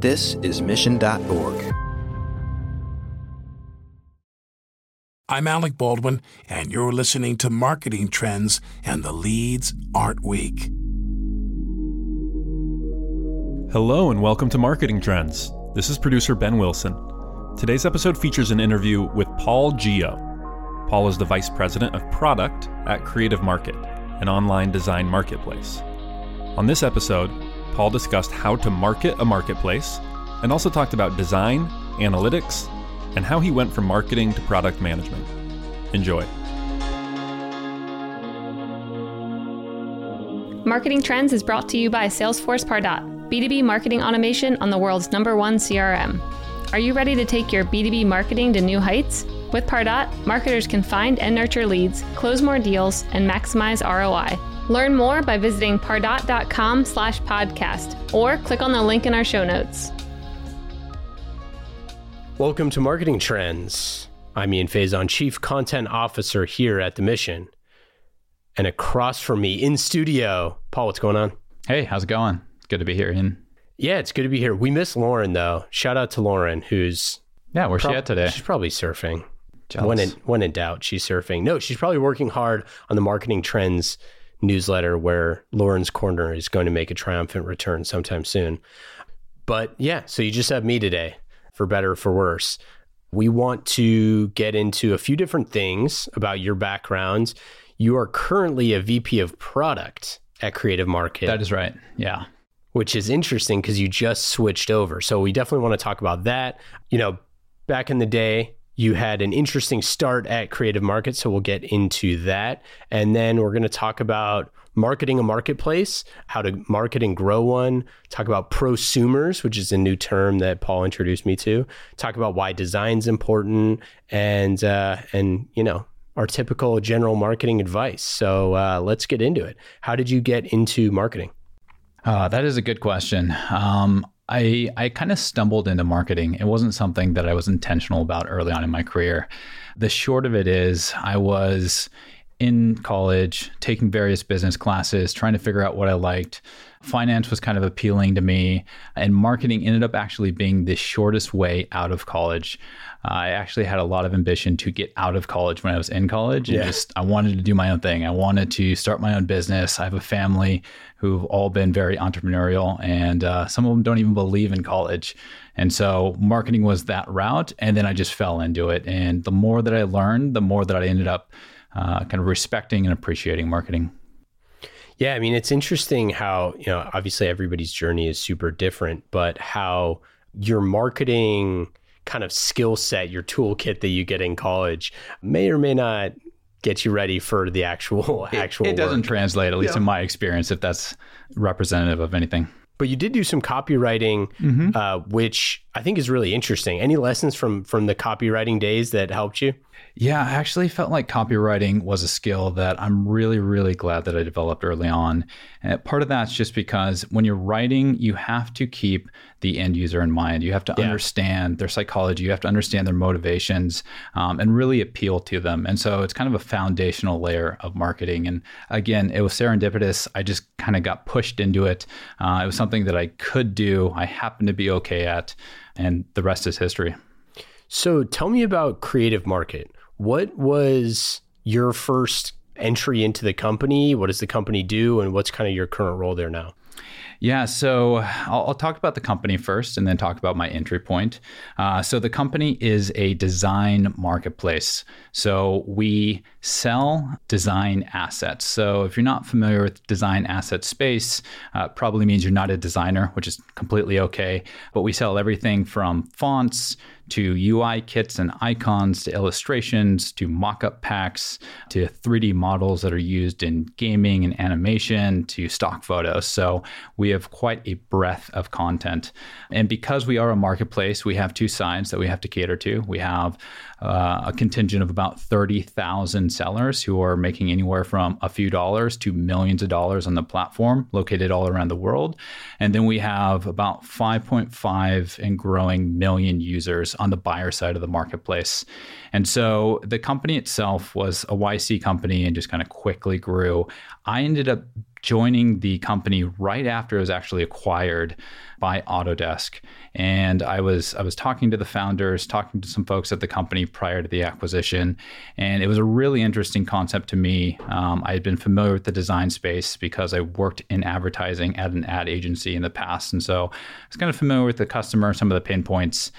This is Mission.org. I'm Alec Baldwin, and you're listening to Marketing Trends and the Leads Aren't Weak. Hello, and welcome to Marketing Trends. This is producer Ben Wilson. Today's episode features an interview with Paul Geo. Paul is the Vice President of Product at Creative Market, an online design marketplace. On this episode, Paul discussed how to market a marketplace and also talked about design, analytics, and how he went from marketing to product management. Enjoy. Marketing Trends is brought to you by Salesforce Pardot, B2B marketing automation on the world's number one CRM. Are you ready to take your B2B marketing to new heights? With Pardot, marketers can find and nurture leads, close more deals, and maximize ROI. Learn more by visiting pardot.com slash podcast or click on the link in our show notes. Welcome to Marketing Trends. I'm Ian Faison, Chief Content Officer here at The Mission. And across from me in studio, Paul, what's going on? Hey, how's it going? Good to be here, Ian. Yeah, it's good to be here. We miss Lauren, though. Shout out to Lauren, who's. Yeah, where's prob- she at today? She's probably surfing. Jealous. When in, when in doubt, she's surfing. No, she's probably working hard on the Marketing Trends newsletter where Lauren's Corner is going to make a triumphant return sometime soon. But yeah, so you just have me today for better for worse. We want to get into a few different things about your background. You are currently a VP of product at Creative Market. That is right. Yeah. Which is interesting because you just switched over. So we definitely want to talk about that. You know, back in the day, you had an interesting start at Creative Market. So we'll get into that. And then we're going to talk about marketing a marketplace, how to market and grow one, talk about prosumers, which is a new term that Paul introduced me to, talk about why design's important, and uh, and you know our typical general marketing advice. So uh, let's get into it. How did you get into marketing? Uh, that is a good question. Um, I I kind of stumbled into marketing. It wasn't something that I was intentional about early on in my career. The short of it is, I was in college, taking various business classes, trying to figure out what I liked. Finance was kind of appealing to me, and marketing ended up actually being the shortest way out of college. Uh, I actually had a lot of ambition to get out of college when I was in college. And yeah. just I wanted to do my own thing. I wanted to start my own business. I have a family who've all been very entrepreneurial, and uh, some of them don't even believe in college. And so marketing was that route, and then I just fell into it. And the more that I learned, the more that I ended up uh, kind of respecting and appreciating marketing. Yeah, I mean, it's interesting how, you know, obviously everybody's journey is super different, but how your marketing kind of skill set, your toolkit that you get in college may or may not get you ready for the actual actual it, it doesn't translate at least yeah. in my experience if that's representative of anything but you did do some copywriting, mm-hmm. uh, which I think is really interesting. Any lessons from from the copywriting days that helped you? Yeah, I actually felt like copywriting was a skill that I'm really, really glad that I developed early on. And part of that's just because when you're writing, you have to keep the end user in mind. You have to yeah. understand their psychology, you have to understand their motivations, um, and really appeal to them. And so it's kind of a foundational layer of marketing. And again, it was serendipitous. I just kind of got pushed into it. Uh, it was something that I could do, I happened to be okay at, and the rest is history. So tell me about Creative Market. What was your first entry into the company? What does the company do? And what's kind of your current role there now? Yeah, so I'll, I'll, talk about the company first and then talk about my entry point. Uh, so, the company is a design marketplace. So, we sell design assets. So, if you're not familiar with design asset space, uh, probably means you're not a designer, which is completely okay. But we sell everything from fonts to UI kits and icons to illustrations to mock-up packs to 3D models that are used in gaming and animation to stock photos. So we have quite a breadth of content. And because we are a marketplace, we have two sides that we have to cater to. We have uh, a contingent of about 30,000 sellers who are making anywhere from a few dollars to millions of dollars on the platform located all around the world. And then we have about 5.5 and growing million users on the buyer side of the marketplace. And so the company itself was a YC company and just kind of quickly grew. I ended up joining the company right after it was actually acquired by Autodesk. And I was I was talking to the founders, talking to some folks at the company prior to the acquisition, and it was a really interesting concept to me. Um, I had been familiar with the design space because I worked in advertising at an ad agency in the past, and so I was kind of familiar with the customer, some of the pain points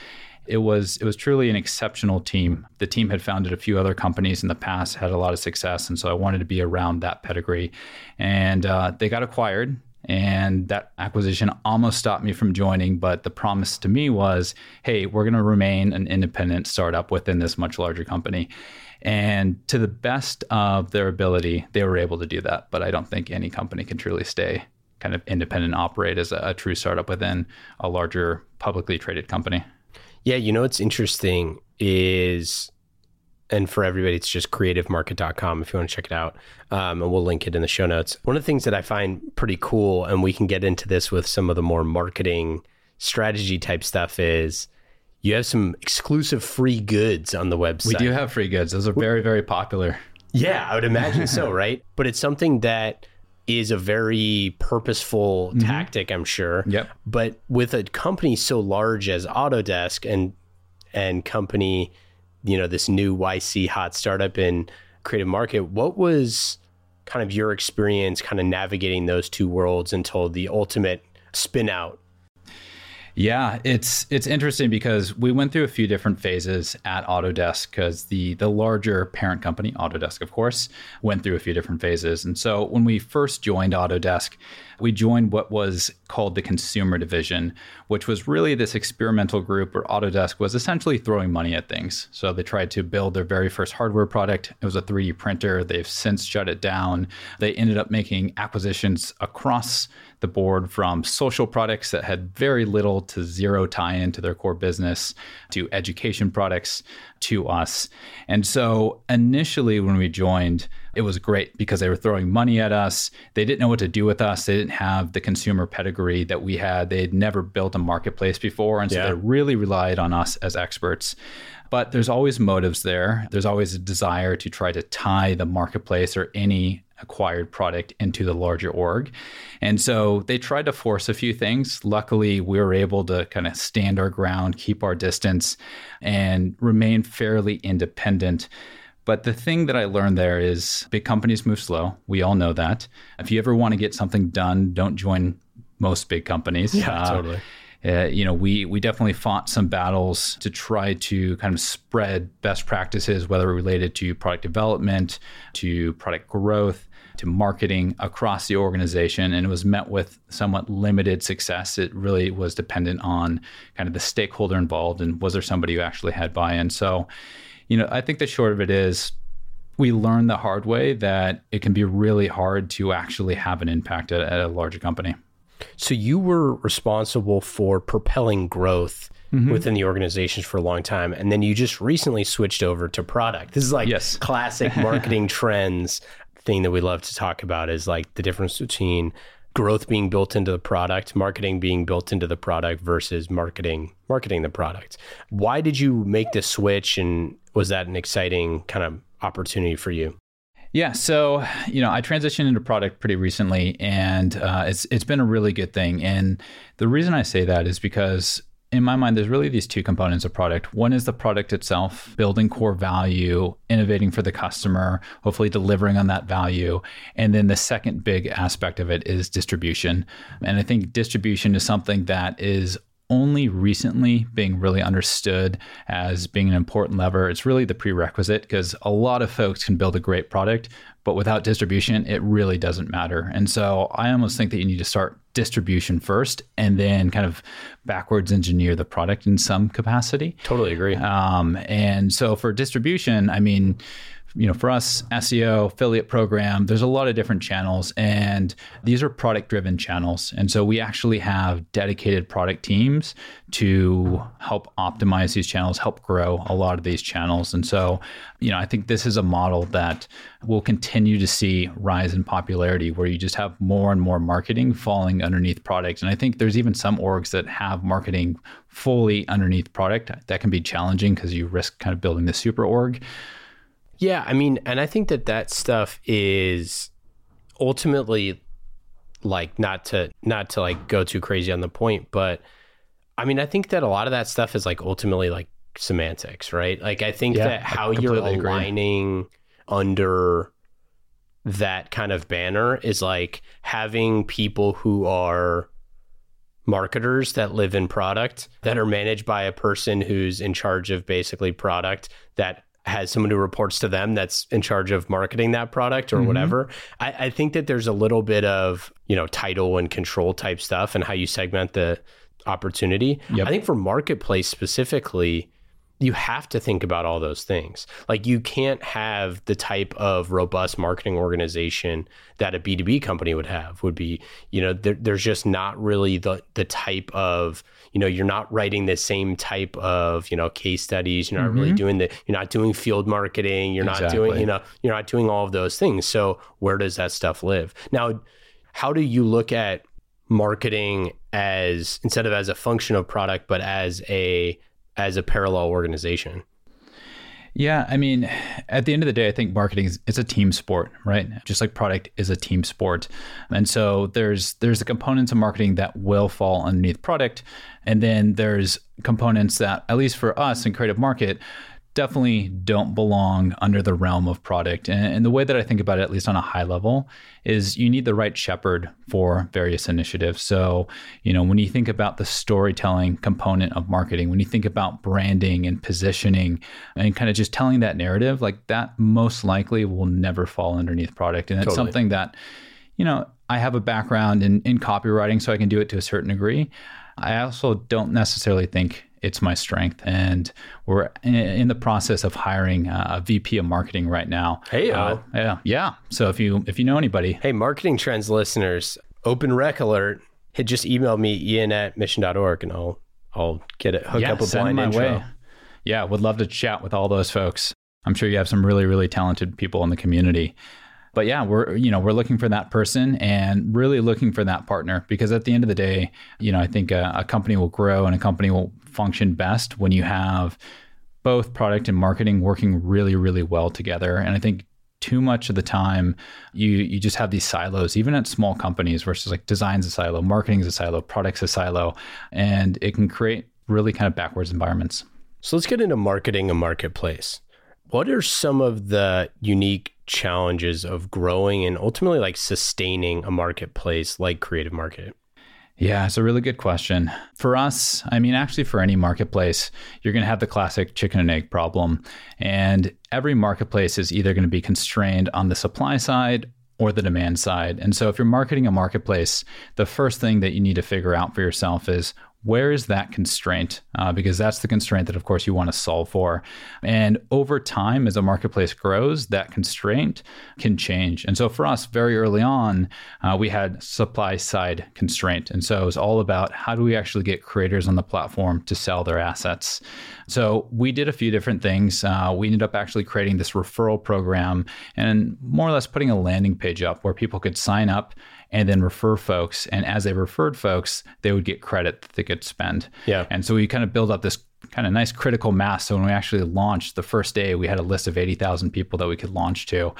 it was it was truly an exceptional team. The team had founded a few other companies in the past, had a lot of success, and so I wanted to be around that pedigree. And uh, they got acquired, and that acquisition almost stopped me from joining. But the promise to me was, hey, we're going to remain an independent startup within this much larger company. And to the best of their ability, they were able to do that. But I don't think any company can truly stay kind of independent operate as a, a true startup within a larger publicly traded company. Yeah, you know what's interesting is, and for everybody, it's just creativemarket.com if you want to check it out. Um, and we'll link it in the show notes. One of the things that I find pretty cool, and we can get into this with some of the more marketing strategy type stuff, is you have some exclusive free goods on the website. We do have free goods. Those are very, very popular. Yeah, I would imagine so, right? But it's something that is a very purposeful mm-hmm. tactic, I'm sure. Yep. But with a company so large as Autodesk and and company, you know, this new YC hot startup in creative market, what was kind of your experience kind of navigating those two worlds until the ultimate spin out yeah, it's it's interesting because we went through a few different phases at Autodesk because the the larger parent company, Autodesk, of course, went through a few different phases. And so when we first joined Autodesk, we joined what was called the consumer division, which was really this experimental group where Autodesk was essentially throwing money at things. So they tried to build their very first hardware product. It was a 3D printer. They've since shut it down. They ended up making acquisitions across the board from social products that had very little to zero tie into their core business to education products to us. And so initially, when we joined, it was great because they were throwing money at us. They didn't know what to do with us. They didn't have the consumer pedigree that we had. They had never built a marketplace before. And so yeah. they really relied on us as experts. But there's always motives there. There's always a desire to try to tie the marketplace or any acquired product into the larger org. And so they tried to force a few things. Luckily, we were able to kind of stand our ground, keep our distance, and remain fairly independent. But the thing that I learned there is big companies move slow. We all know that. If you ever want to get something done, don't join most big companies. Yeah, uh, totally. Uh, you know, we we definitely fought some battles to try to kind of spread best practices, whether related to product development, to product growth, to marketing across the organization, and it was met with somewhat limited success. It really was dependent on kind of the stakeholder involved and was there somebody who actually had buy-in. So, you know, I think the short of it is we learned the hard way that it can be really hard to actually have an impact at, at a larger company. So you were responsible for propelling growth mm-hmm. within the organizations for a long time, and then you just recently switched over to product. This is like yes. classic marketing trends thing that we love to talk about is like the difference between growth being built into the product, marketing being built into the product versus marketing marketing the product. Why did you make the switch and was that an exciting kind of opportunity for you? Yeah, so you know, I transitioned into product pretty recently, and uh, it's it's been a really good thing. And the reason I say that is because in my mind, there's really these two components of product. One is the product itself, building core value, innovating for the customer, hopefully delivering on that value. And then the second big aspect of it is distribution. And I think distribution is something that is only recently being really understood as being an important lever. It's really the prerequisite because a lot of folks can build a great product, but without distribution, it really doesn't matter. And so I almost think that you need to start distribution first and then kind of backwards engineer the product in some capacity. Totally agree. Um, and so for distribution, I mean, you know, for us, SEO, affiliate program, there's a lot of different channels, and these are product driven channels. And so we actually have dedicated product teams to help optimize these channels, help grow a lot of these channels. And so, you know, I think this is a model that will continue to see rise in popularity where you just have more and more marketing falling underneath product. And I think there's even some orgs that have marketing fully underneath product. That can be challenging because you risk kind of building the super org. Yeah, I mean, and I think that that stuff is ultimately like not to not to like go too crazy on the point, but I mean, I think that a lot of that stuff is like ultimately like semantics, right? Like I think Yeah, that how you're completely agree. aligning under that kind of banner is like having people who are marketers that live in product that are managed by a person who's in charge of basically product that has someone who reports to them that's in charge of marketing that product or Mhm. whatever. I, I think that there's a little bit of, you know, title and control type stuff and how you segment the opportunity. Yep. I think for marketplace specifically, you have to think about all those things. Like you can't have the type of robust marketing organization that a B2B company would have would be, you know, there, there's just not really the the type of, you know, you're not writing the same type of, you know, case studies, you're not really Mhm. doing the you're not doing field marketing, you're not doing, you know, you're not doing all of those things. So where does that stuff live? Now, how do you look at marketing as instead of as a function of product but as a as a parallel organization? Yeah, I mean, at the end of the day, I think marketing is it's a team sport, right? Just like product is a team sport, and so there's there's the components of marketing that will fall underneath product, and then there's components that, at least for us in creative market, definitely don't belong under the realm of product. And, and the way that I think about it, at least on a high level, is you need the right shepherd for various initiatives. So, you know, when you think about the storytelling component of marketing, when you think about branding and positioning and kind of just telling that narrative, like that most likely will never fall underneath product. And it's Totally. something that, you know, I have a background in, in copywriting, so I can do it to a certain degree. I also don't necessarily think it's my strength. And we're in, the process of hiring a VP of marketing right now. Hey, Uh, uh, yeah, yeah. So if you if you know anybody, hey marketing trends listeners open rec alert hit just email me ian at mission.org and i'll i'll get it hook yeah, up a send blind my intro way. Yeah, would love to chat with all those folks. I'm sure you have some really really talented people in the community. But yeah, we're you know we're looking for that person and really looking for that partner because at the end of the day, you know I think a, a company will grow and a company will function best when you have both product and marketing working really really well together. And I think too much of the time you you just have these silos even at small companies versus like design's a silo marketing's a silo product's a silo and it can create really kind of backwards environments. So let's get into marketing a marketplace. What are some of the unique challenges of growing and ultimately like sustaining a marketplace like creative market Yeah, it's a really good question. For us, I mean, actually, for any marketplace, you're going to have the classic chicken and egg problem. And every marketplace is either going to be constrained on the supply side or the demand side. And so, if you're marketing a marketplace, the first thing that you need to figure out for yourself is where is that constraint? Uh, because that's the constraint that, of course, you want to solve for. And over time, as a marketplace grows, that constraint can change. And so, for us, very early on, uh, we had supply side constraint. And so, it was all about how do we actually get creators on the platform to sell their assets. So, we did a few different things. Uh, we ended up actually creating this referral program and more or less putting a landing page up where people could sign up and then refer folks. And as they referred folks, they would get credit that they could spend. Yeah. And so we kind of build up this kind of nice critical mass. So when we actually launched the first day, we had a list of 80,000 people that we could launch to.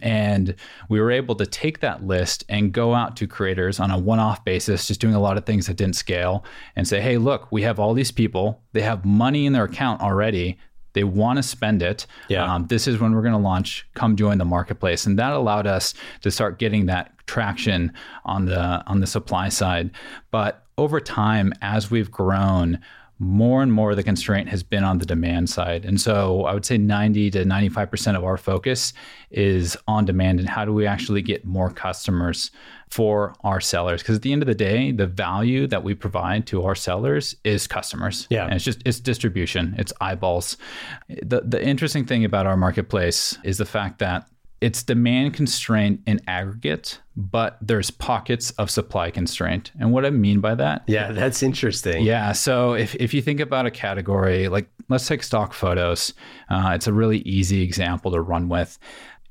And we were able to take that list and go out to creators on a one off basis, just doing a lot of things that didn't scale and say, hey, look, we have all these people, they have money in their account already. They want to spend it. Yeah. Um, this is when we're going to launch. Come join the marketplace, and that allowed us to start getting that traction on the on the supply side. But over time, as we've grown, more and more the constraint has been on the demand side. And so I would say 90 to 95% of our focus is on demand and how do we actually get more customers for our sellers? Because at the end of the day, the value that we provide to our sellers is customers. Yeah. And it's just it's distribution, it's eyeballs. The the interesting thing about our marketplace is the fact that it's demand constraint in aggregate, but there's pockets of supply constraint. And what I mean by that yeah that's interesting yeah. So if, if you think about a category, like let's take stock photos, uh, it's a really easy example to run with.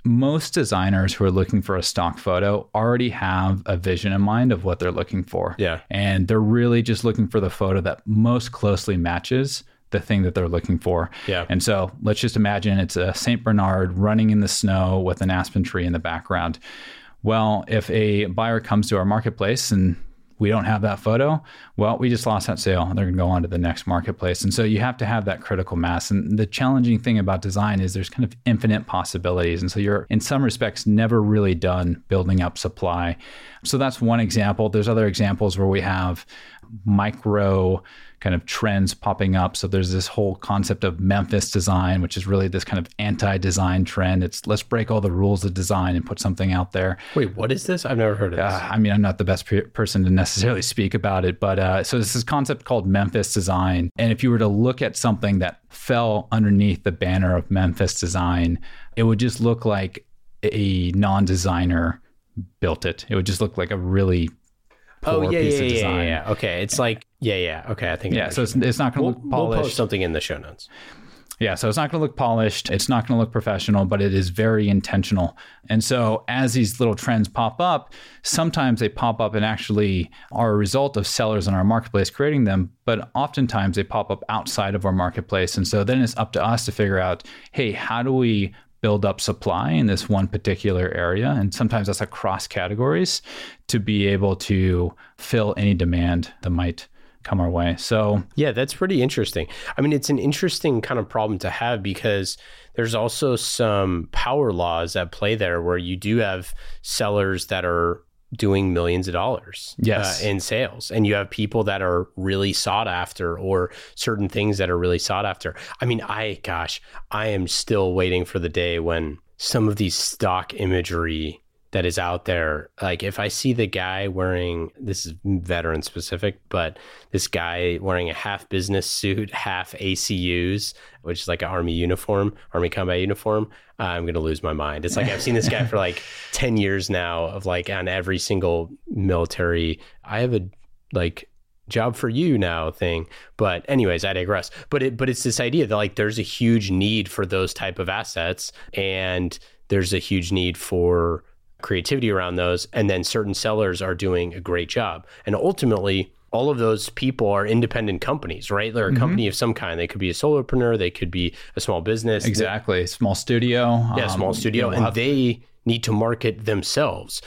Most designers who are looking for a stock photo already have a vision in mind of what they're looking for. Yeah. And they're really just looking for the photo that most closely matches the thing that they're looking for. Yeah. And so let's just imagine it's a St. Bernard running in the snow with an aspen tree in the background Well, if a buyer comes to our marketplace and we don't have that photo, well, we just lost that sale. They're going to go on to the next marketplace. And so you have to have that critical mass. And the challenging thing about design is there's kind of infinite possibilities. And so you're, in some respects, never really done building up supply. So that's one example. There's other examples where we have micro kind of trends popping up. So there's this whole concept of Memphis design, which is really this kind of anti-design trend. It's let's break all the rules of design and put something out there. Wait, what is this? I've never heard of this. Uh, I mean, I'm not the best pe- person to necessarily speak about it, but uh, so this is concept called Memphis design. And if you were to look at something that fell underneath the banner of Memphis design, it would just look like a non-designer built it. It would just look like a really oh yeah, piece yeah, of yeah, design. yeah, yeah. Okay, it's like yeah, yeah. Okay, I think Yeah, so it's, it's not going to we'll, look we'll polished. post something in the show notes. Yeah, so it's not going to look polished. It's not going to look professional, but it is very intentional. And so as these little trends pop up, sometimes they pop up and actually are a result of sellers in our marketplace creating them, but oftentimes they pop up outside of our marketplace. And so then it's up to us to figure out, hey, how do we build up supply in this one particular area? And sometimes that's across categories to be able to fill any demand that might come our way. So Yeah, that's pretty interesting. I mean, it's an interesting kind of problem to have because there's also some power laws at play there where you do have sellers that are doing millions of dollars Yes. uh, in sales and you have people that are really sought after or certain things that are really sought after i mean i gosh i am still waiting for the day when some of these stock imagery that is out there. Like if i see the guy wearing this is veteran specific but this guy wearing a half business suit half ACUs which is like an army uniform army combat uniform i'm going to lose my mind. It's like i've seen this guy for like 10 years now of like on every single military i have a like job for you now thing. But anyways i digress. But it but it's this idea that like there's a huge need for those type of assets and there's a huge need for creativity around those and then certain sellers are doing a great job and ultimately all of those people are independent companies right they're a Mm-hmm. company of some kind they could be a solopreneur they could be a small business exactly, small studio. yeah, um, small studio, know, and they need to market themselves.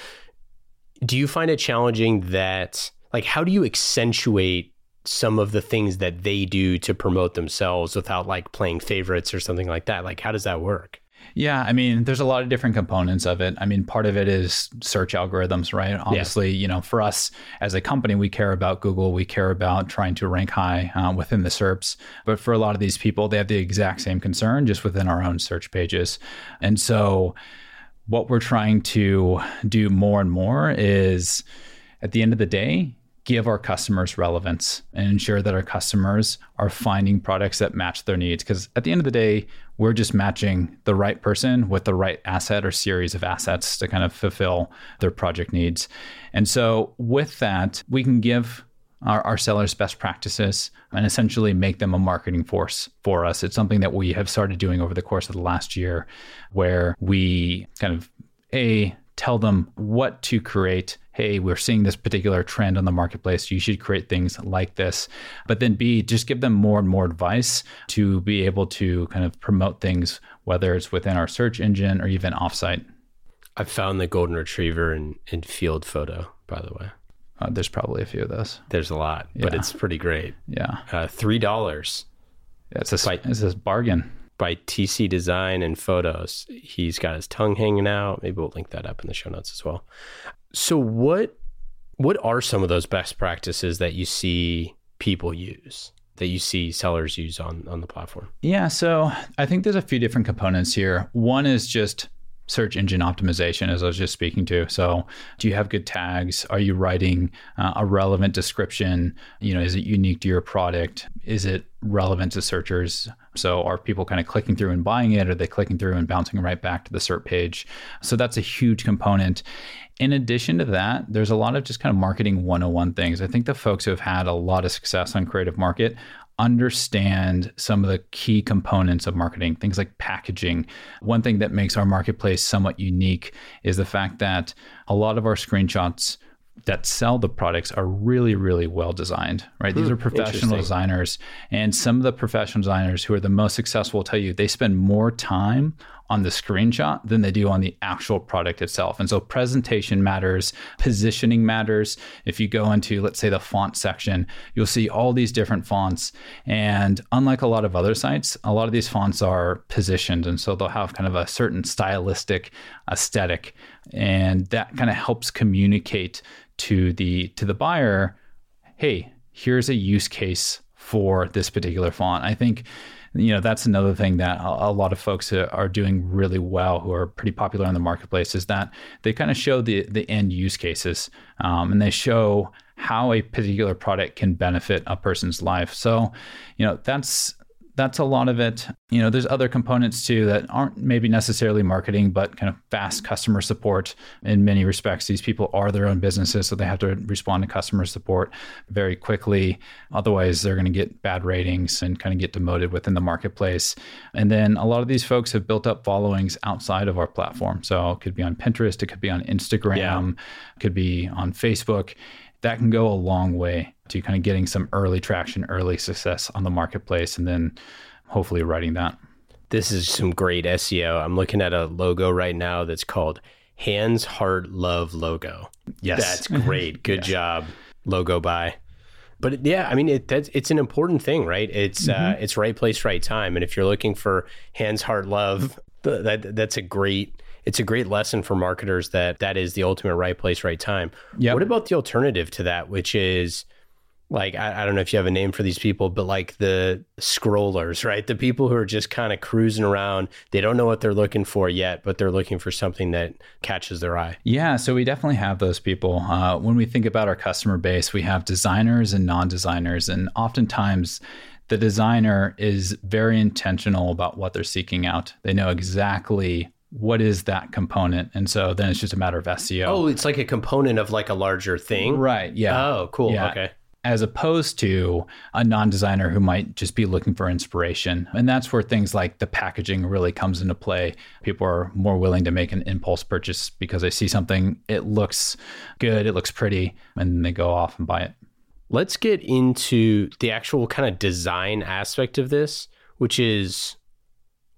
Do you find it challenging that, like, how do you accentuate some of the things that they do to promote themselves without like playing favorites or something like that? Like, how does that work? Yeah, I mean, there's a lot of different components of it. I mean, part of it is search algorithms, right? Obviously, you know, for us as a company, we care about Google, we care about trying to rank high uh, within the SERPs. But for a lot of these people, they have the exact same concern just within our own search pages. And so, what we're trying to do more and more is at the end of the day, give our customers relevance and ensure that our customers are finding products that match their needs. Because at the end of the day, we're just matching the right person with the right asset or series of assets to kind of fulfill their project needs. And so, with that, we can give our, our sellers best practices and essentially make them a marketing force for us. It's something that we have started doing over the course of the last year where we kind of a tell them what to create hey we're seeing this particular trend on the marketplace you should create things like this but then b just give them more and more advice to be able to kind of promote things whether it's within our search engine or even offsite I found the golden retriever in, in field photo, by the way. uh, there's probably a few of those There's a lot, but it's pretty great. yeah Uh, Three dollars it's a it's a bargain by TC Design and Photos. He's got his tongue hanging out. Maybe we'll link that up in the show notes as well. So what what are some of those best practices that you see people use? That you see sellers use on on the platform? Yeah, so I think there's a few different components here. One is just search engine optimization, as I was just speaking to. So, do you have good tags? Are you writing uh, a relevant description? You know, is it unique to your product? Is it relevant to searchers? So, are people kind of clicking through and buying it? Are they clicking through and bouncing right back to the SERP page? So, that's a huge component. In addition to that, there's a lot of just kind of marketing 101 things. I think the folks who have had a lot of success on Creative Market understand some of the key components of marketing, things like packaging. One thing that makes our marketplace somewhat unique is the fact that a lot of our screenshots that sell the products are really, really well designed, right? These Hmm, are professional designers. And some of the professional designers who are the most successful will tell you they spend more time on the screenshot than they do on the actual product itself. And so presentation matters, positioning matters. If you go into, let's say, the font section, you'll see all these different fonts. And unlike a lot of other sites, a lot of these fonts are positioned. And so they'll have kind of a certain stylistic aesthetic. And that kind of helps communicate to the to the buyer, hey, here's a use case for this particular font. I think you know that's another thing that a, lot of folks are doing really well who are pretty popular in the marketplace is that they kind of show the the end use cases um, and they show how a particular product can benefit a person's life so you know that's that's a lot of it. You know, there's other components too that aren't maybe necessarily marketing, but kind of fast customer support in many respects. These people are their own businesses, so they have to respond to customer support very quickly. Otherwise, they're going to get bad ratings and kind of get demoted within the marketplace. And then a lot of these folks have built up followings outside of our platform. So it could be on Pinterest, it could be on Instagram, it could be on Facebook that can go a long way to kind of getting some early traction, early success on the marketplace, and then hopefully writing that. This is some great SEO. I'm looking at a logo right now that's called Hands Heart Love Logo. Yes. That's mm-hmm. great. Good job, logo by. But yeah, I mean, it, that's, it's an important thing, right? It's uh, mm-hmm. it's right place, right time. And if you're looking for hands, heart, love, mm-hmm. that that's a great. It's a great lesson for marketers that that is the ultimate right place, right time. Yep. What about the alternative to that, which is like I, I don't know if you have a name for these people, but like the scrollers, right? The people who are just kind of cruising around. They don't know what they're looking for yet, but they're looking for something that catches their eye. Yeah, so we definitely have those people. Uh, when we think about our customer base, we have designers and non designers. And oftentimes, the designer is very intentional about what they're seeking out. They know exactly what is that component. And so then it's just a matter of SEO. Oh, it's like a component of like a larger thing. Right. Yeah. Oh, cool. Yeah. Okay. As opposed to a non designer who might just be looking for inspiration. And that's where things like the packaging really comes into play. People are more willing to make an impulse purchase because they see something, it looks good, it looks pretty, and then they go off and buy it. Let's get into the actual kind of design aspect of this, which is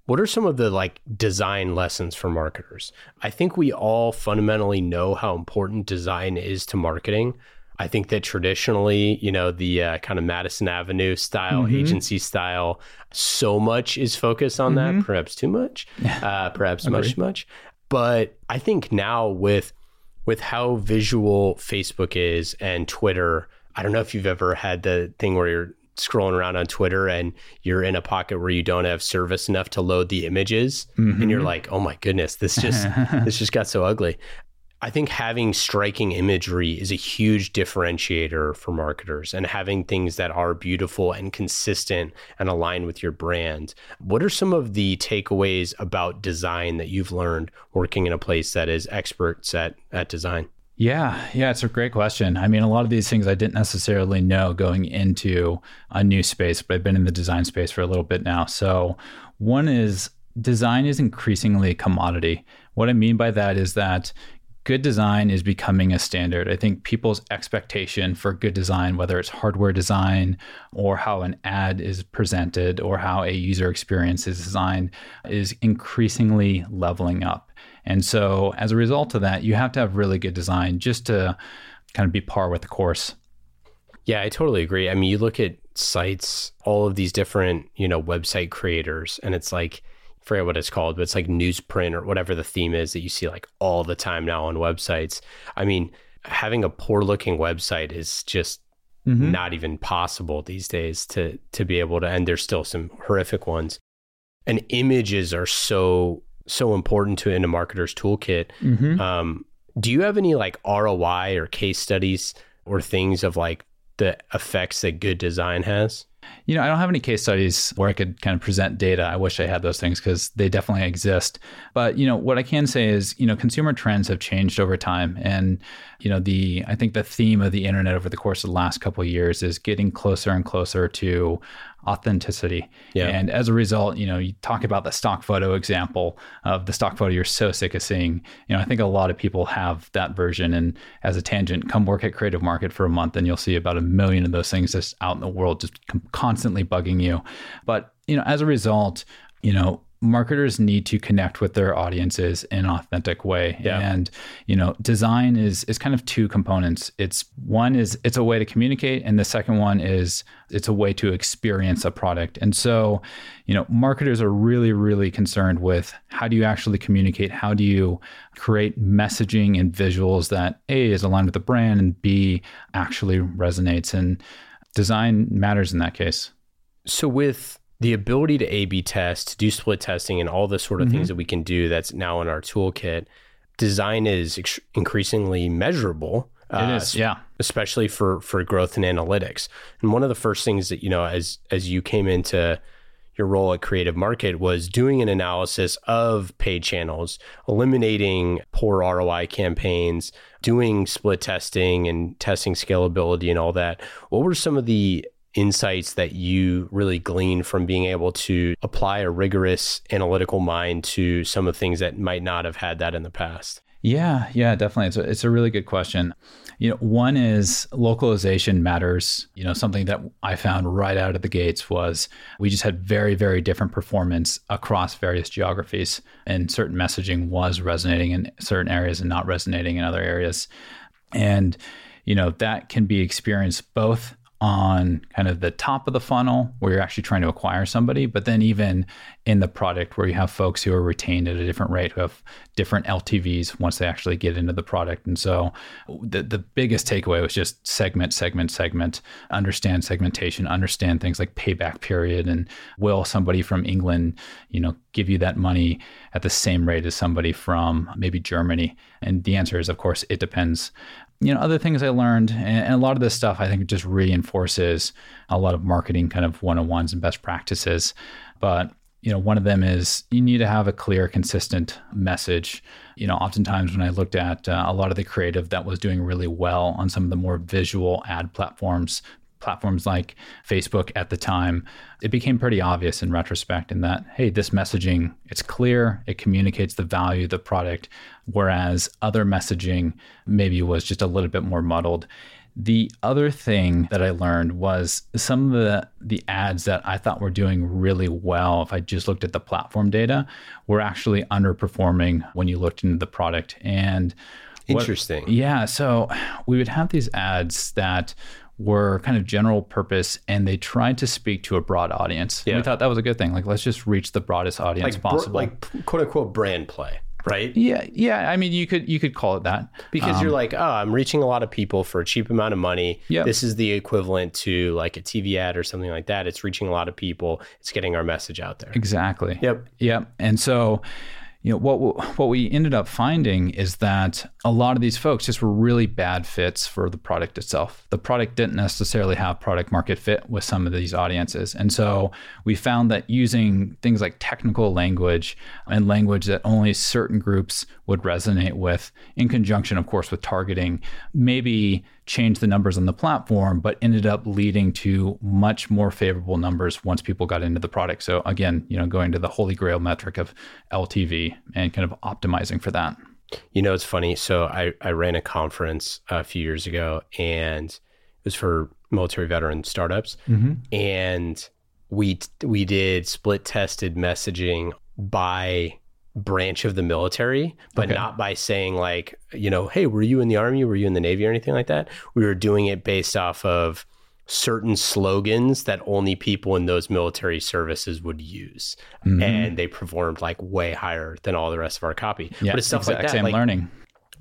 what are some of the like design lessons for marketers? I think we all fundamentally know how important design is to marketing. I think that traditionally, you know, the uh, kind of Madison Avenue style, agency style, so much is focused on that, perhaps too much, uh, perhaps much too much. But I think now with with how visual Facebook is and Twitter, I don't know if you've ever had the thing where you're scrolling around on Twitter and you're in a pocket where you don't have service enough to load the images and you're mm-hmm. like, "Oh my goodness, this just this just got so ugly." I think having striking imagery is a huge differentiator for marketers and having things that are beautiful and consistent and align with your brand. What are some of the takeaways about design that you've learned working in a place that is experts at, at design? Yeah, yeah, it's a great question. I mean, a lot of these things I didn't necessarily know going into a new space, but I've been in the design space for a little bit now. So, one is design is increasingly a commodity. What I mean by that is that good design is becoming a standard. I think people's expectation for good design, whether it's hardware design or how an ad is presented or how a user experience is designed, is increasingly leveling up. And so, as a result of that, you have to have really good design just to kind of be par with the course. Yeah, I totally agree. I mean, you look at sites, all of these different, you know, website creators, and it's like, I forget what it's called, but it's like newsprint or whatever the theme is that you see like all the time now on websites. I mean, having a poor looking website is just mm-hmm. not even possible these days to to be able to and there's still some horrific ones. And images are so so important to in a marketer's toolkit. Um, do you have any like ROI or case studies or things of like the effects that good design has? You know, I don't have any case studies where I could kind of present data. I wish I had those things because they definitely exist. But, you know, what I can say is, you know, consumer trends have changed over time. And, you know, the, I think the theme of the internet over the course of the last couple of years is getting closer and closer to authenticity. Yeah. And as a result, you know, you talk about the stock photo example of the stock photo you're so sick of seeing. You know, I think a lot of people have that version. And as a tangent, come work at Creative Market for a month and you'll see about a million of those things just out in the world, just constantly bugging you. But, you know, as a result, you know, marketers need to connect with their audiences in an authentic way. Yeah. and you know design is is kind of two components. It's one is it's a way to communicate and the second one is it's a way to experience a product. And so you know marketers are really really concerned with how do you actually communicate? How do you create messaging and visuals that a is aligned with the brand and b actually resonates? And design matters in that case. So with the ability to A/B test, to do split testing, and all the sort of things that we can do that's now in our toolkit, design is ex- increasingly measurable. uh, it is yeah especially for for growth and analytics. And one of the first things that you know, as as you came into your role at Creative Market, was doing an analysis of paid channels, eliminating poor ROI campaigns, doing split testing and testing scalability and all that. What were some of the insights that you really glean from being able to apply a rigorous analytical mind to some of the things that might not have had that in the past? Yeah, yeah, definitely. It's a, it's a really good question. You know, one is localization matters. You know, something that I found right out of the gates was we just had very, very different performance across various geographies, and certain messaging was resonating in certain areas and not resonating in other areas. And, you know, that can be experienced both on kind of the top of the funnel where you're actually trying to acquire somebody, but then even in the product where you have folks who are retained at a different rate, who have different LTVs once they actually get into the product. And so the, the biggest takeaway was just segment, segment, segment, understand segmentation, understand things like payback period and will somebody from England, you know, give you that money at the same rate as somebody from maybe Germany? And the answer is, of course, it depends you know other things i learned and, a lot of this stuff i think just reinforces a lot of marketing kind of one-on-ones and best practices. But you know one of them is you need to have a clear consistent message. You know oftentimes when i looked at uh, a lot of the creative that was doing really well on some of the more visual ad platforms platforms like Facebook at the time, it became pretty obvious in retrospect in that, hey, this messaging, it's clear, it communicates the value of the product, whereas other messaging maybe was just a little bit more muddled. The other thing that I learned was some of the the ads that I thought were doing really well, if I just looked at the platform data, were actually underperforming when you looked into the product. And what- Interesting. yeah, so we would have these ads that were kind of general purpose and they tried to speak to a broad audience. And We thought that was a good thing. Like let's just reach the broadest audience like possible. like quote unquote brand play, right? yeah, yeah. I mean, you could you could call it that. Because you're um, like, oh, I'm reaching a lot of people for a cheap amount of money. Yep. This is the equivalent to like a TV ad or something like that. It's reaching a lot of people. It's getting our message out there. Exactly. Yep. Yep. And so, you know, what what we ended up finding is that a lot of these folks just were really bad fits for the product itself. The product didn't necessarily have product market fit with some of these audiences. And so we found that using things like technical language and language that only certain groups would resonate with in conjunction of course with targeting maybe changed the numbers on the platform but ended up leading to much more favorable numbers once people got into the product. So again, you know, going to the holy grail metric of LTV and kind of optimizing for that. You know, it's funny. So I, I ran a conference a few years ago and it was for military veteran startups. Mm-hmm. And we we did split tested messaging by branch of the military, but Okay. not by saying like, you know, hey, were you in the army? Were you in the navy or anything like that? We were doing it based off of certain slogans that only people in those military services would use. Mm-hmm. And they performed like way higher than all the rest of our copy. Yeah, but it's stuff like that. same like, learning.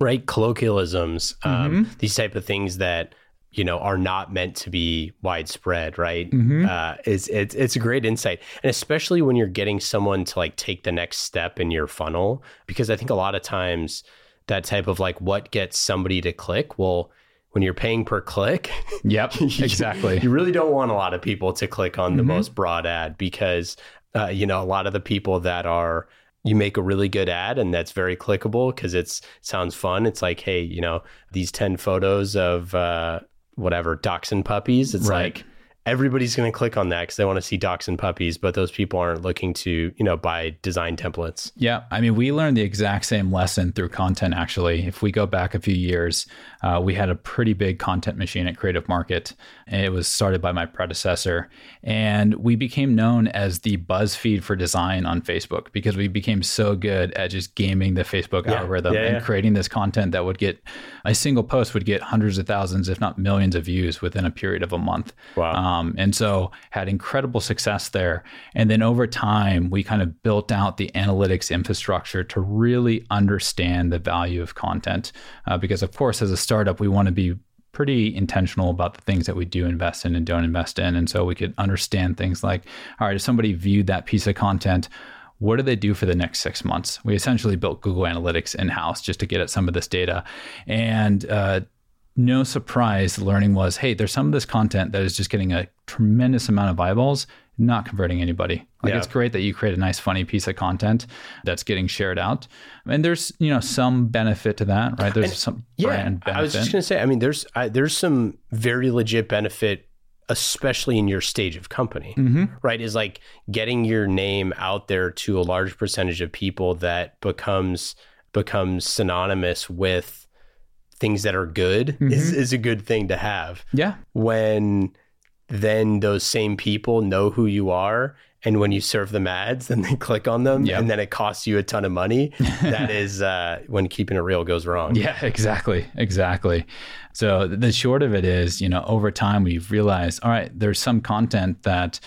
right colloquialisms um, Mm-hmm. these type of things that you know are not meant to be widespread right Mm-hmm. uh, is it's, it's a great insight and especially when you're getting someone to like take the next step in your funnel because i think a lot of times that type of like what gets somebody to click well when you're paying per click Yep, exactly. you really don't want a lot of people to click on the most broad ad because uh, you know a lot of the people that are you make a really good ad and that's very clickable because it's sounds fun it's like hey you know these 10 photos of uh, whatever dachshund puppies it's Right. like everybody's going to click on that because they want to see and puppies, but those people aren't looking to, you know, buy design templates. Yeah. I mean, we learned the exact same lesson through content, actually. If we go back a few years, uh, we had a pretty big content machine at Creative Market. It was started by my predecessor. And we became known as the BuzzFeed for design on Facebook because we became so good at just gaming the Facebook Yeah. algorithm Yeah, and creating this content that would get a single post would get hundreds of thousands, if not millions of views within a period of a month. Wow. Um, and so had incredible success there. And then over time, we kind of built out the analytics infrastructure to really understand the value of content. Uh, because, of course, as a startup, we want to be pretty intentional about the things that we do invest in and don't invest in. And so we could understand things like, all right, if somebody viewed that piece of content, what do they do for the next six months? We essentially built Google Analytics in house just to get at some of this data. And uh, no surprise, the learning was hey, there's some of this content that is just getting a tremendous amount of eyeballs, not converting anybody. Like Yeah. it's great that you create a nice, funny piece of content that's getting shared out. And there's, you know, some benefit to that, right? There's some brand benefit. I was just going to say, I mean, there's I, there's some very legit benefit, especially in your stage of company, Mm-hmm. right? Is like getting your name out there to a large percentage of people that becomes becomes synonymous with things that are good is, is a good thing to have yeah. when then those same people know who you are and when you serve them ads then they click on them Yep. and then it costs you a ton of money that is uh, when keeping it real goes wrong Yeah, exactly. Exactly. So the short of it is, you know, over time we've realized, all right, there's some content that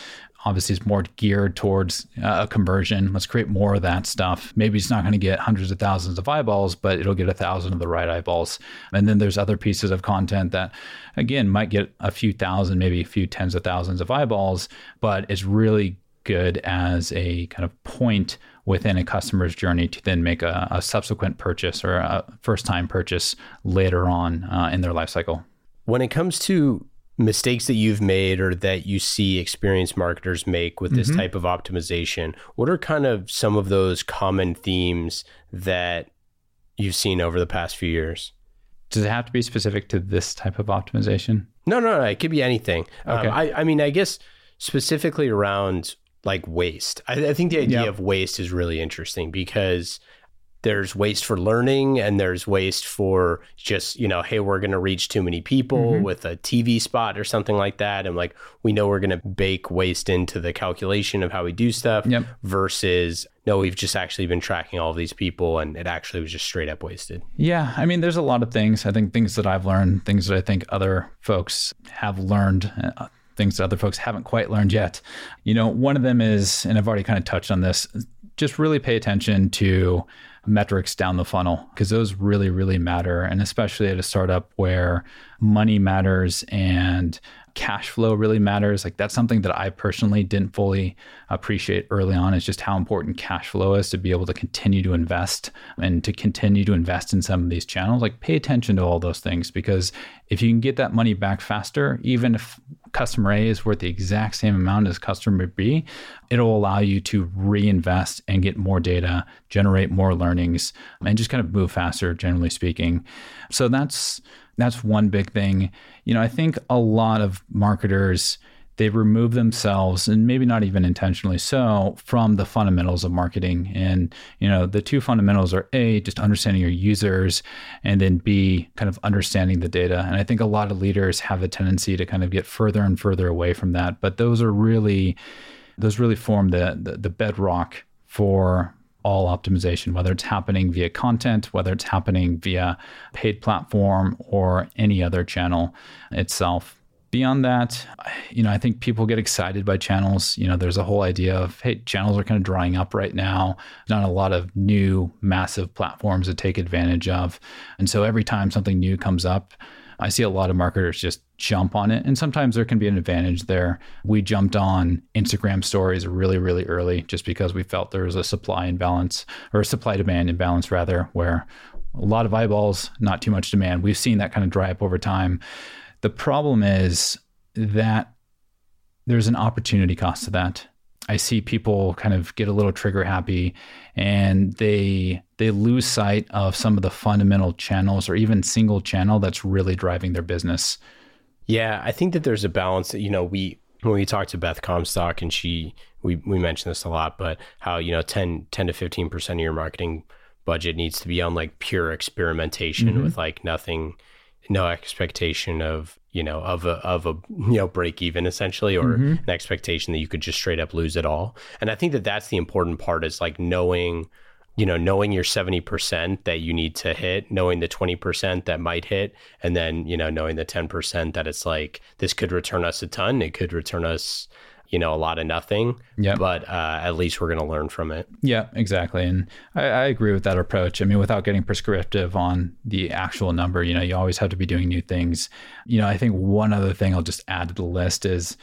obviously is more geared towards uh, a conversion. Let's create more of that stuff. Maybe it's not going to get hundreds of thousands of eyeballs, but it'll get a thousand of the right eyeballs. And then there's other pieces of content that, again, might get a few thousand, maybe a few tens of thousands of eyeballs, but it's really good as a kind of point within a customer's journey to then make a, a subsequent purchase or a first time purchase later on uh, in their life cycle. when it comes to mistakes that you've made or that you see experienced marketers make with this type of optimization what are kind of some of those common themes that you've seen over the past few years Does it have to be specific to this type of optimization? No, no, no. It could be anything. Okay. Um, I, I mean, I guess specifically around like waste. I, I think the idea Yep. of waste is really interesting because there's waste for learning and there's waste for just, you know, hey, we're going to reach too many people Mm-hmm. with a TV spot or something like that. And like, we know we're going to bake waste into the calculation of how we do stuff Yep. versus, no, we've just actually been tracking all of these people and it actually was just straight up wasted. Yeah, I mean, there's a lot of things. I think things that I've learned, things that I think other folks have learned, uh, things that other folks haven't quite learned yet. You know, one of them is, and I've already kind of touched on this, just really pay attention to metrics down the funnel because those really, really matter. And especially at a startup where money matters and cash flow really matters. Like that's something that I personally didn't fully appreciate early on is just how important cash flow is to be able to continue to invest and to continue to invest in some of these channels. Like pay attention to all those things because if you can get that money back faster, even if customer A is worth the exact same amount as customer B, it'll allow you to reinvest and get more data, generate more learnings, and just kind of move faster, generally speaking. So that's that's one big thing. You know, I think a lot of marketers they remove themselves and maybe not even intentionally so from the fundamentals of marketing. And you know the two fundamentals are a just understanding your users and then b kind of understanding the data. And i think a lot of leaders have a tendency to kind of get further and further away from that. But those are really those really form the the, the bedrock for all optimization, whether it's happening via content, whether it's happening via paid platform or any other channel itself. Beyond that, you know, I think people get excited by channels. You know, there's a whole idea of, hey, channels are kind of drying up right now. Not a lot of new massive platforms to take advantage of. And so every time something new comes up, I see a lot of marketers just jump on it. And sometimes there can be an advantage there. We jumped on Instagram stories really, really early just because we felt there was a supply imbalance or a supply demand imbalance, rather, where a lot of eyeballs, not too much demand. We've seen that kind of dry up over time. The problem is that there's an opportunity cost to that. I see people kind of get a little trigger happy and they they lose sight of some of the fundamental channels or even single channel that's really driving their business. Yeah, I think that there's a balance that you know we when we talked to Beth Comstock and she we we mentioned this a lot, but how you know 10, 10 to fifteen percent of your marketing budget needs to be on like pure experimentation mm-hmm. with like nothing, no expectation of you know of a of a you know break even essentially or mm-hmm. an expectation that you could just straight up lose it all. And I think that that's the important part is like knowing you know, knowing your 70% that you need to hit, knowing the 20% that might hit, and then, you know, knowing the 10% that it's like, this could return us a ton. It could return us, you know, a lot of nothing. Yeah. But uh, at least we're going to learn from it. Yeah, exactly. And I, I agree with that approach. I mean, without getting prescriptive on the actual number, you know, you always have to be doing new things. You know, I think one other thing I'll just add to the list is,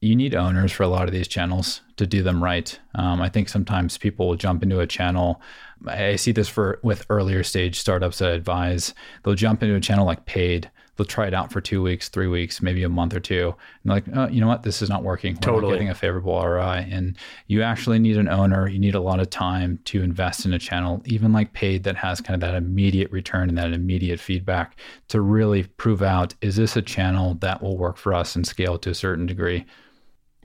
you need owners for a lot of these channels to do them right. Um, I think sometimes people will jump into a channel. I see this for with earlier stage startups that I advise. They'll jump into a channel like paid. They'll try it out for two weeks, three weeks, maybe a month or two, and like, oh, you know what, this is not working. We're totally not getting a favorable ROI. And you actually need an owner. You need a lot of time to invest in a channel, even like paid, that has kind of that immediate return and that immediate feedback to really prove out: is this a channel that will work for us and scale to a certain degree?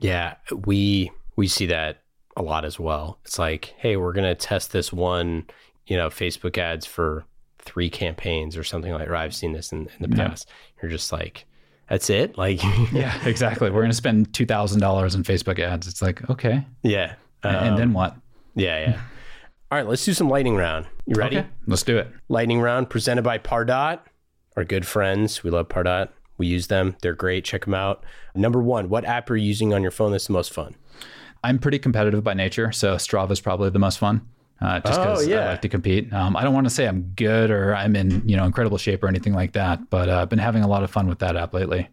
Yeah, we we see that a lot as well. It's like, hey, we're gonna test this one, you know, Facebook ads for three campaigns or something like that. I've seen this in, in the past. Yeah. You're just like, that's it. Like, yeah, exactly. We're gonna spend two thousand dollars in Facebook ads. It's like, okay, yeah, um, and then what? Yeah, yeah. All right, let's do some lightning round. You ready? Okay, let's do it. Lightning round presented by Pardot, our good friends. We love Pardot. We use them. They're great. Check them out. Number one, what app are you using on your phone that's the most fun? I'm pretty competitive by nature, so Strava is probably the most fun. Uh, just because oh, yeah. I like to compete. Um, I don't want to say I'm good or I'm in you know incredible shape or anything like that, but uh, I've been having a lot of fun with that app lately.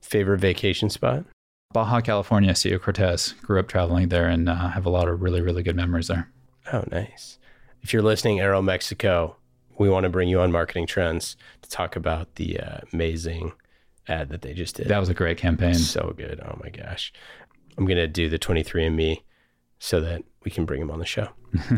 Favorite vacation spot? Baja California, Sea Cortez. Grew up traveling there and uh, have a lot of really really good memories there. Oh, nice. If you're listening, Aeromexico, we want to bring you on Marketing Trends to talk about the uh, amazing ad that they just did. That was a great campaign. So good. Oh my gosh. I'm going to do the 23andMe so that we can bring him on the show.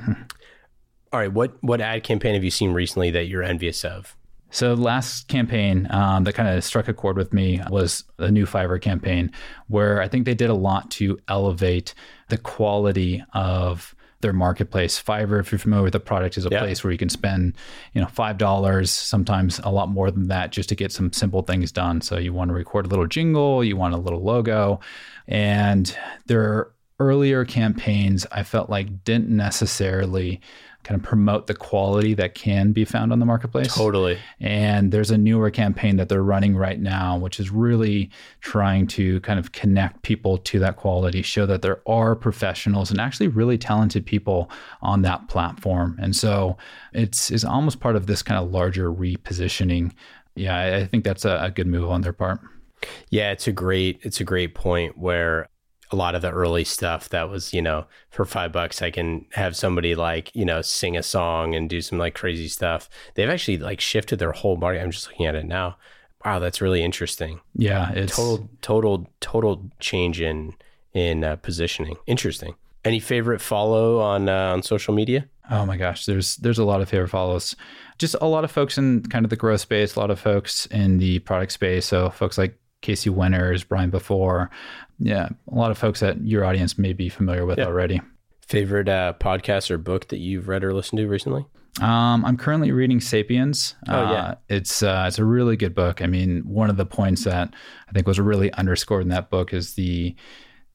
All right. What, what ad campaign have you seen recently that you're envious of? So last campaign um, that kind of struck a chord with me was the new Fiverr campaign, where I think they did a lot to elevate the quality of their marketplace. Fiverr, if you're familiar with the product, is a yeah. place where you can spend, you know, five dollars, sometimes a lot more than that, just to get some simple things done. So you want to record a little jingle, you want a little logo, and their earlier campaigns I felt like didn't necessarily kind of promote the quality that can be found on the marketplace. Totally. And there's a newer campaign that they're running right now, which is really trying to kind of connect people to that quality, show that there are professionals and actually really talented people on that platform. And so it's is almost part of this kind of larger repositioning. Yeah, I think that's a, a good move on their part. Yeah, it's a great it's a great point where a lot of the early stuff that was, you know, for five bucks, I can have somebody like, you know, sing a song and do some like crazy stuff. They've actually like shifted their whole market. I'm just looking at it now. Wow, that's really interesting. Yeah, it's total, total, total change in in uh, positioning. Interesting. Any favorite follow on uh, on social media? Oh my gosh, there's there's a lot of favorite follows. Just a lot of folks in kind of the growth space, a lot of folks in the product space. So folks like Casey Winters, Brian Balfour. Yeah, a lot of folks that your audience may be familiar with yeah. already. Favorite uh, podcast or book that you've read or listened to recently? Um, I'm currently reading *Sapiens*. Oh yeah, uh, it's uh, it's a really good book. I mean, one of the points that I think was really underscored in that book is the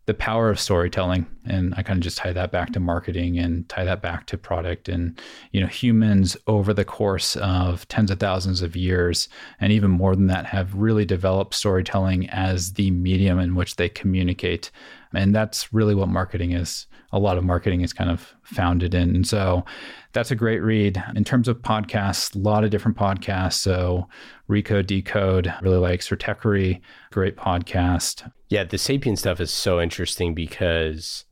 the power of storytelling and i kind of just tie that back to marketing and tie that back to product and you know humans over the course of tens of thousands of years and even more than that have really developed storytelling as the medium in which they communicate and that's really what marketing is a lot of marketing is kind of founded in and so that's a great read. In terms of podcasts, a lot of different podcasts. So Recode, Decode, really likes like Certecary, great podcast. Yeah, the Sapien stuff is so interesting because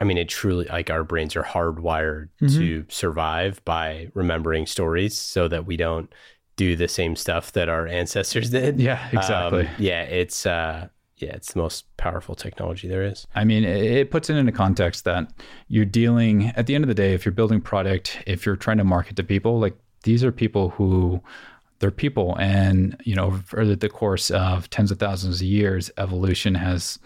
I mean, it truly like our brains are hardwired mm-hmm. to survive by remembering stories so that we don't do the same stuff that our ancestors did. Yeah, exactly. Um, yeah, it's uh yeah, it's the most powerful technology there is. I mean, it puts it into context that you're dealing at the end of the day, if you're building product, if you're trying to market to people, like these are people who they're people. And you know over the course of tens of thousands of years evolution has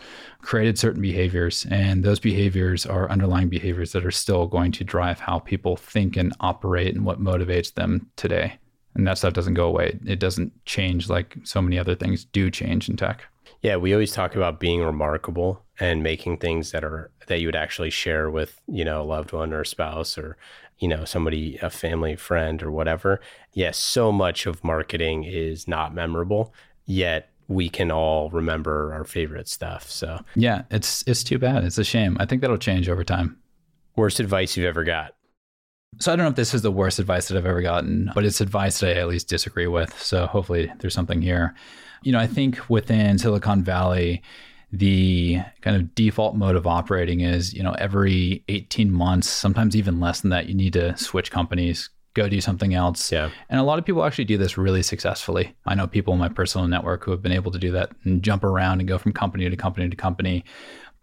created certain behaviors. And those behaviors are underlying behaviors that are still going to drive how people think and operate and what motivates them today. And that stuff doesn't go away. It doesn't change like so many other things do change in tech. Yeah we always talk about being remarkable and making things that are that you would actually share with you know a loved one or a spouse or you know somebody a family friend or whatever. Yes so much of marketing is not memorable yet we can all remember our favorite stuff so. Yeah it's it's too bad. It's a shame. I think that'll change over time. Worst advice you've ever got? So I don't know if this is the worst advice that I've ever gotten, but it's advice that I at least disagree with. So hopefully there's something here. You know, I think within Silicon Valley, the kind of default mode of operating is, you know, every 18 months, sometimes even less than that, you need to switch companies, go do something else. Yeah. And a lot of people actually do this really successfully. I know people in my personal network who have been able to do that and jump around and go from company to company to company.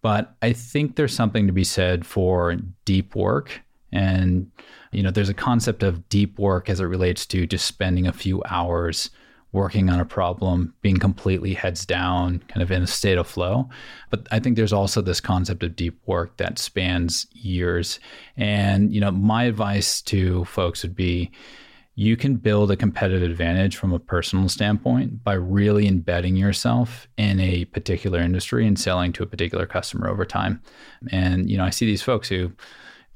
But I think there's something to be said for deep work. And, you know, there's a concept of deep work as it relates to just spending a few hours working on a problem, being completely heads down, kind of in a state of flow. But I think there's also this concept of deep work that spans years. And, you know, my advice to folks would be you can build a competitive advantage from a personal standpoint by really embedding yourself in a particular industry and selling to a particular customer over time. And, you know, I see these folks who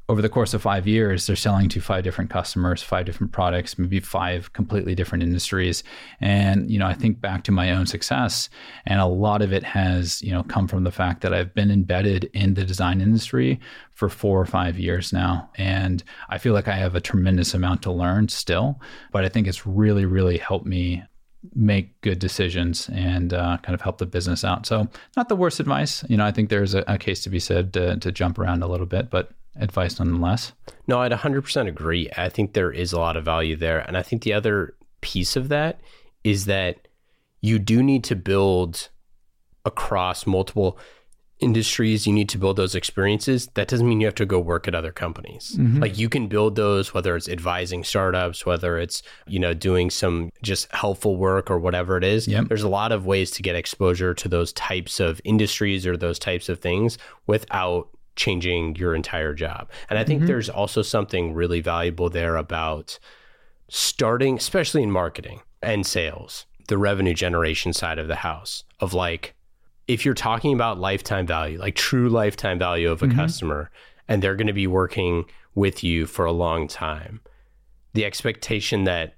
over the course of five years, they're selling to five different customers, five different products, maybe five completely different industries. And, you know, I think back to my own success, and a lot of it has, you know, come from the fact that I've been embedded in the design industry for four or five years now. And I feel like I have a tremendous amount to learn still, but I think it's really, really helped me make good decisions and uh, kind of help the business out. So, not the worst advice. You know, I think there's a, a case to be said to, to jump around a little bit, but advice nonetheless. No, I'd 100% agree. I think there is a lot of value there. And I think the other piece of that is that you do need to build across multiple industries you need to build those experiences that doesn't mean you have to go work at other companies mm-hmm. like you can build those whether it's advising startups whether it's you know doing some just helpful work or whatever it is yep. there's a lot of ways to get exposure to those types of industries or those types of things without changing your entire job. And I think mm-hmm. there's also something really valuable there about starting, especially in marketing and sales, the revenue generation side of the house of like, if you're talking about lifetime value, like true lifetime value of a mm-hmm. customer, and they're going to be working with you for a long time, the expectation that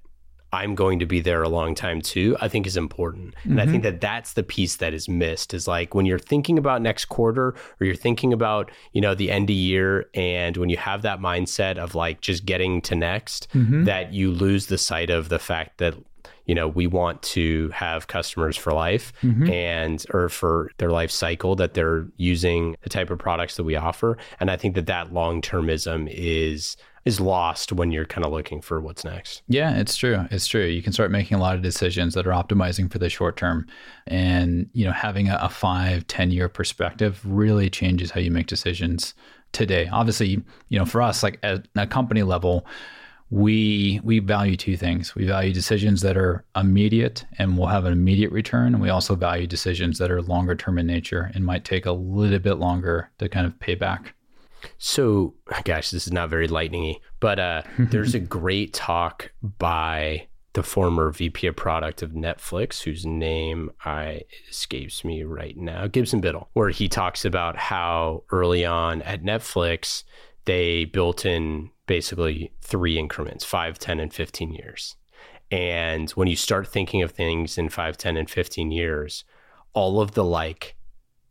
I'm going to be there a long time too, I think is important. And mm-hmm. I think mm-hmm. that that's the piece that is missed is like when you're thinking about next quarter or you're thinking about, you know, the end of year and when you have that mindset of like just getting to next, mm-hmm. that you lose the sight of the fact that you know we want to have customers for life mm-hmm. and or for their life cycle that they're using the type of products that we offer and i think that that long termism is is lost when you're kind of looking for what's next. Yeah, it's true. It's true. You can start making a lot of decisions that are optimizing for the short term. And, you know, having a, a five, 10 year perspective really changes how you make decisions today. Obviously, you know, for us, like at a company level, we we value two things. We value decisions that are immediate and will have an immediate return, and we also value decisions that are longer term in nature and might take a little bit longer to kind of pay back. So, gosh, this is not very lightningy, but uh, there's a great talk by the former VP of product of Netflix, whose name I escapes me right now, Gibson Biddle, where he talks about how early on at Netflix they built in basically three increments, 5, 10, and 15 years. And when you start thinking of things in 5, 10, and 15 years, all of the like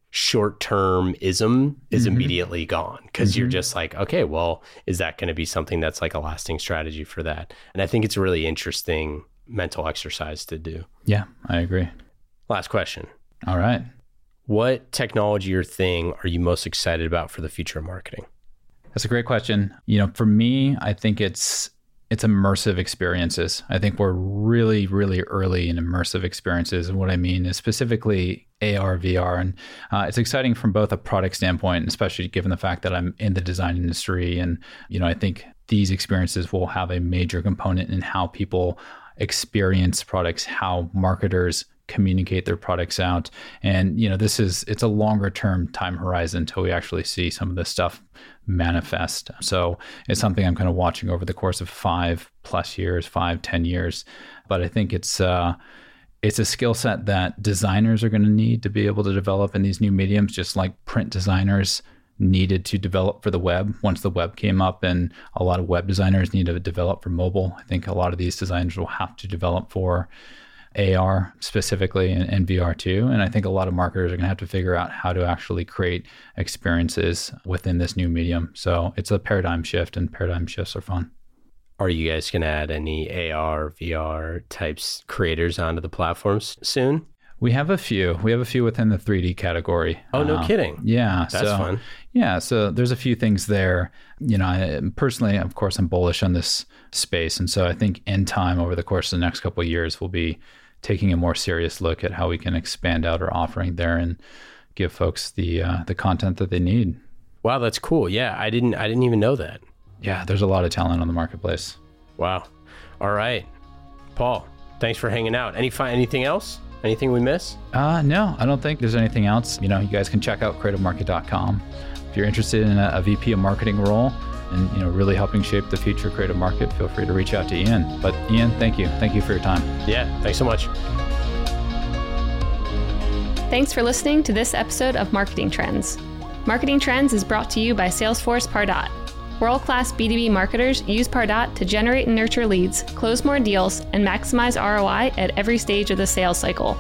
short term ism is mm-hmm. immediately gone because mm-hmm. you're just like, okay, well, is that going to be something that's like a lasting strategy for that? And I think it's a really interesting mental exercise to do. Yeah, I agree. Last question. All right. What technology or thing are you most excited about for the future of marketing? That's a great question. You know, for me, I think it's it's immersive experiences. I think we're really, really early in immersive experiences. And what I mean is specifically AR, VR. And uh, it's exciting from both a product standpoint, especially given the fact that I'm in the design industry. And, you know, I think these experiences will have a major component in how people experience products, how marketers communicate their products out. And you know, this is it's a longer term time horizon until we actually see some of this stuff manifest. So it's something I'm kind of watching over the course of five plus years, five, ten years. But I think it's uh, it's a skill set that designers are going to need to be able to develop in these new mediums, just like print designers needed to develop for the web once the web came up and a lot of web designers need to develop for mobile i think a lot of these designers will have to develop for AR specifically and, and, VR too. And I think a lot of marketers are going to have to figure out how to actually create experiences within this new medium. So it's a paradigm shift, and paradigm shifts are fun. Are you guys going to add any AR, VR types creators onto the platforms soon? We have a few. We have a few within the 3D category. Oh, no uh, kidding. Yeah. That's so, fun. Yeah. So there's a few things there. You know, I, personally, of course, I'm bullish on this space. And so I think in time over the course of the next couple of years, we'll be taking a more serious look at how we can expand out our offering there and give folks the uh, the content that they need. Wow, that's cool. Yeah, I didn't I didn't even know that. Yeah, there's a lot of talent on the marketplace. Wow. All right, Paul. Thanks for hanging out. Any fi- anything else? Anything we miss? Uh, no, I don't think there's anything else. You know, you guys can check out creativemarket.com you're interested in a, a VP of marketing role and you know really helping shape the future creative market, feel free to reach out to Ian. But Ian, thank you. Thank you for your time. Yeah, thanks so much. Thanks for listening to this episode of Marketing Trends. Marketing Trends is brought to you by Salesforce Pardot. World class B2B marketers use Pardot to generate and nurture leads, close more deals, and maximize ROI at every stage of the sales cycle.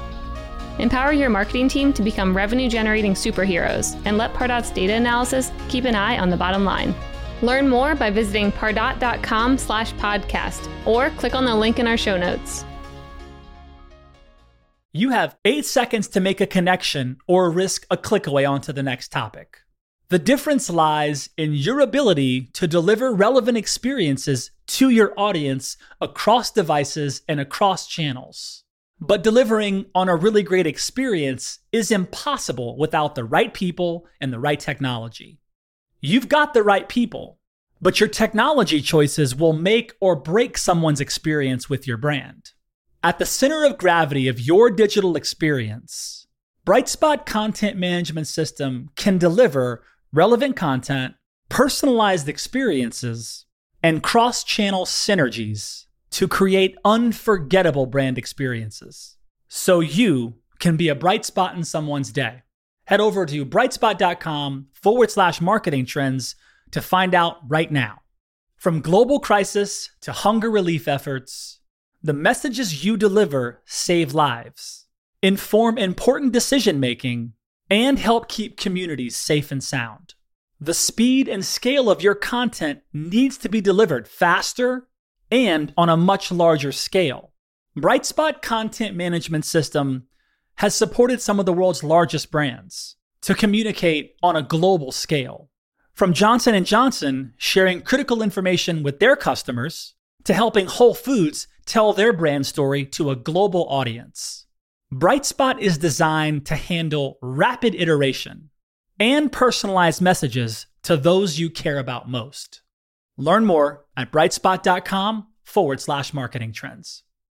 Empower your marketing team to become revenue generating superheroes and let Pardot's data analysis keep an eye on the bottom line. Learn more by visiting pardot.com slash podcast or click on the link in our show notes. You have eight seconds to make a connection or risk a click away onto the next topic. The difference lies in your ability to deliver relevant experiences to your audience across devices and across channels. But delivering on a really great experience is impossible without the right people and the right technology. You've got the right people, but your technology choices will make or break someone's experience with your brand. At the center of gravity of your digital experience, Brightspot Content Management System can deliver relevant content, personalized experiences, and cross channel synergies to create unforgettable brand experiences so you can be a bright spot in someone's day head over to brightspot.com forward slash marketing trends to find out right now. From global crisis to hunger relief efforts, the messages you deliver save lives, inform important decision making, and help keep communities safe and sound. The speed and scale of your content needs to be delivered faster and on a much larger scale. Brightspot Content Management System has supported some of the world's largest brands to communicate on a global scale. From Johnson & Johnson sharing critical information with their customers to helping Whole Foods tell their brand story to a global audience. Brightspot is designed to handle rapid iteration and personalized messages to those you care about most. Learn more at brightspot.com forward slash marketing trends.